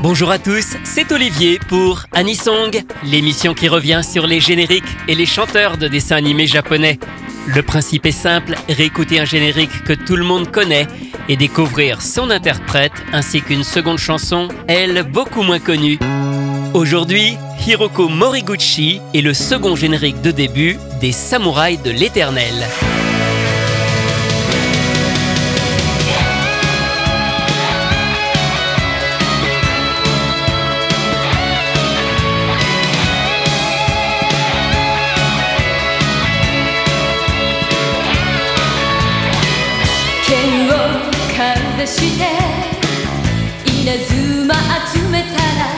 Bonjour à tous, c'est Olivier pour Anisong, l'émission qui revient sur les génériques et les chanteurs de dessins animés japonais. Le principe est simple, réécouter un générique que tout le monde connaît et découvrir son interprète ainsi qu'une seconde chanson, elle beaucoup moins connue. Aujourd'hui, Hiroko Moriguchi est le second générique de début des Samouraïs de l'Éternel. 出して稲妻集めたら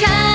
か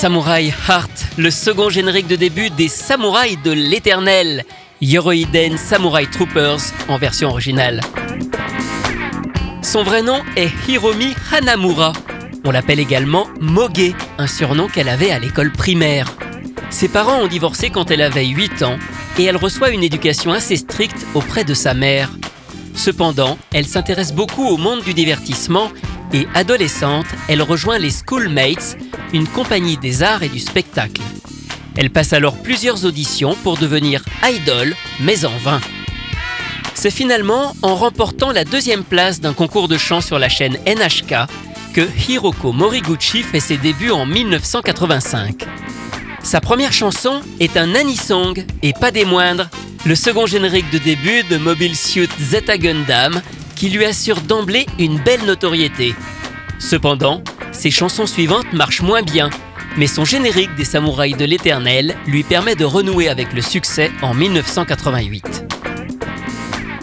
Samurai Heart, le second générique de début des Samouraïs de l'Éternel, Yoroiden Samurai Troopers en version originale. Son vrai nom est Hiromi Hanamura. On l'appelle également Moge, un surnom qu'elle avait à l'école primaire. Ses parents ont divorcé quand elle avait 8 ans et elle reçoit une éducation assez stricte auprès de sa mère. Cependant, elle s'intéresse beaucoup au monde du divertissement et adolescente, elle rejoint les Schoolmates, une compagnie des arts et du spectacle. Elle passe alors plusieurs auditions pour devenir idole, mais en vain. C'est finalement en remportant la deuxième place d'un concours de chant sur la chaîne NHK que Hiroko Moriguchi fait ses débuts en 1985. Sa première chanson est un Annie Song et pas des moindres, le second générique de début de Mobile Suit Zeta Gundam qui lui assure d'emblée une belle notoriété. Cependant, ses chansons suivantes marchent moins bien, mais son générique des Samouraïs de l'Éternel lui permet de renouer avec le succès en 1988.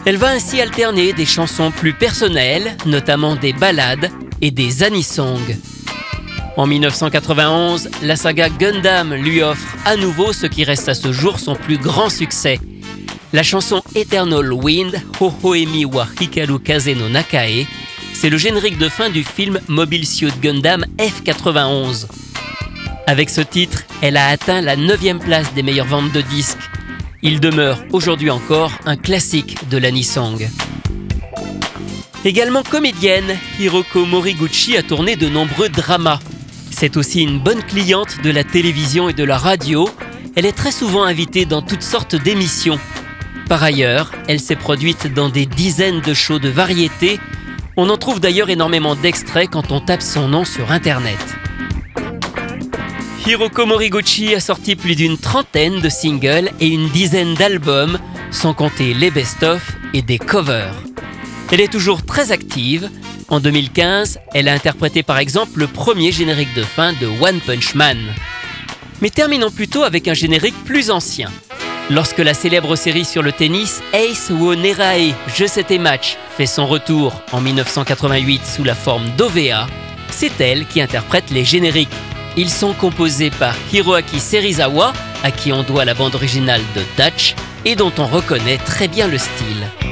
Elle va ainsi alterner des chansons plus personnelles, notamment des ballades et des anisongs. En 1991, la saga Gundam lui offre à nouveau ce qui reste à ce jour son plus grand succès. La chanson Eternal Wind, Hohoemi wa Hikaru Kaze no Nakae, c'est le générique de fin du film Mobile Suit Gundam F91. Avec ce titre, elle a atteint la 9 place des meilleures ventes de disques. Il demeure aujourd'hui encore un classique de l'anisong. Également comédienne, Hiroko Moriguchi a tourné de nombreux dramas. C'est aussi une bonne cliente de la télévision et de la radio. Elle est très souvent invitée dans toutes sortes d'émissions. Par ailleurs, elle s'est produite dans des dizaines de shows de variété. On en trouve d'ailleurs énormément d'extraits quand on tape son nom sur Internet. Hiroko Moriguchi a sorti plus d'une trentaine de singles et une dizaine d'albums, sans compter les best-of et des covers. Elle est toujours très active. En 2015, elle a interprété par exemple le premier générique de fin de One Punch Man. Mais terminons plutôt avec un générique plus ancien. Lorsque la célèbre série sur le tennis Ace wo Nerae Je sais match fait son retour en 1988 sous la forme d'OVA, c'est elle qui interprète les génériques ils sont composés par Hiroaki Serizawa, à qui on doit la bande originale de Dutch et dont on reconnaît très bien le style.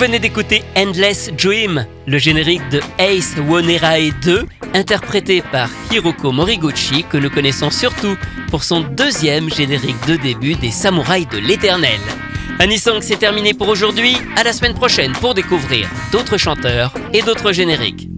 Venez d'écouter Endless Dream, le générique de Ace Wonerae 2, interprété par Hiroko Moriguchi, que nous connaissons surtout pour son deuxième générique de début des Samouraïs de l'Éternel. Anisong, c'est terminé pour aujourd'hui. À la semaine prochaine pour découvrir d'autres chanteurs et d'autres génériques.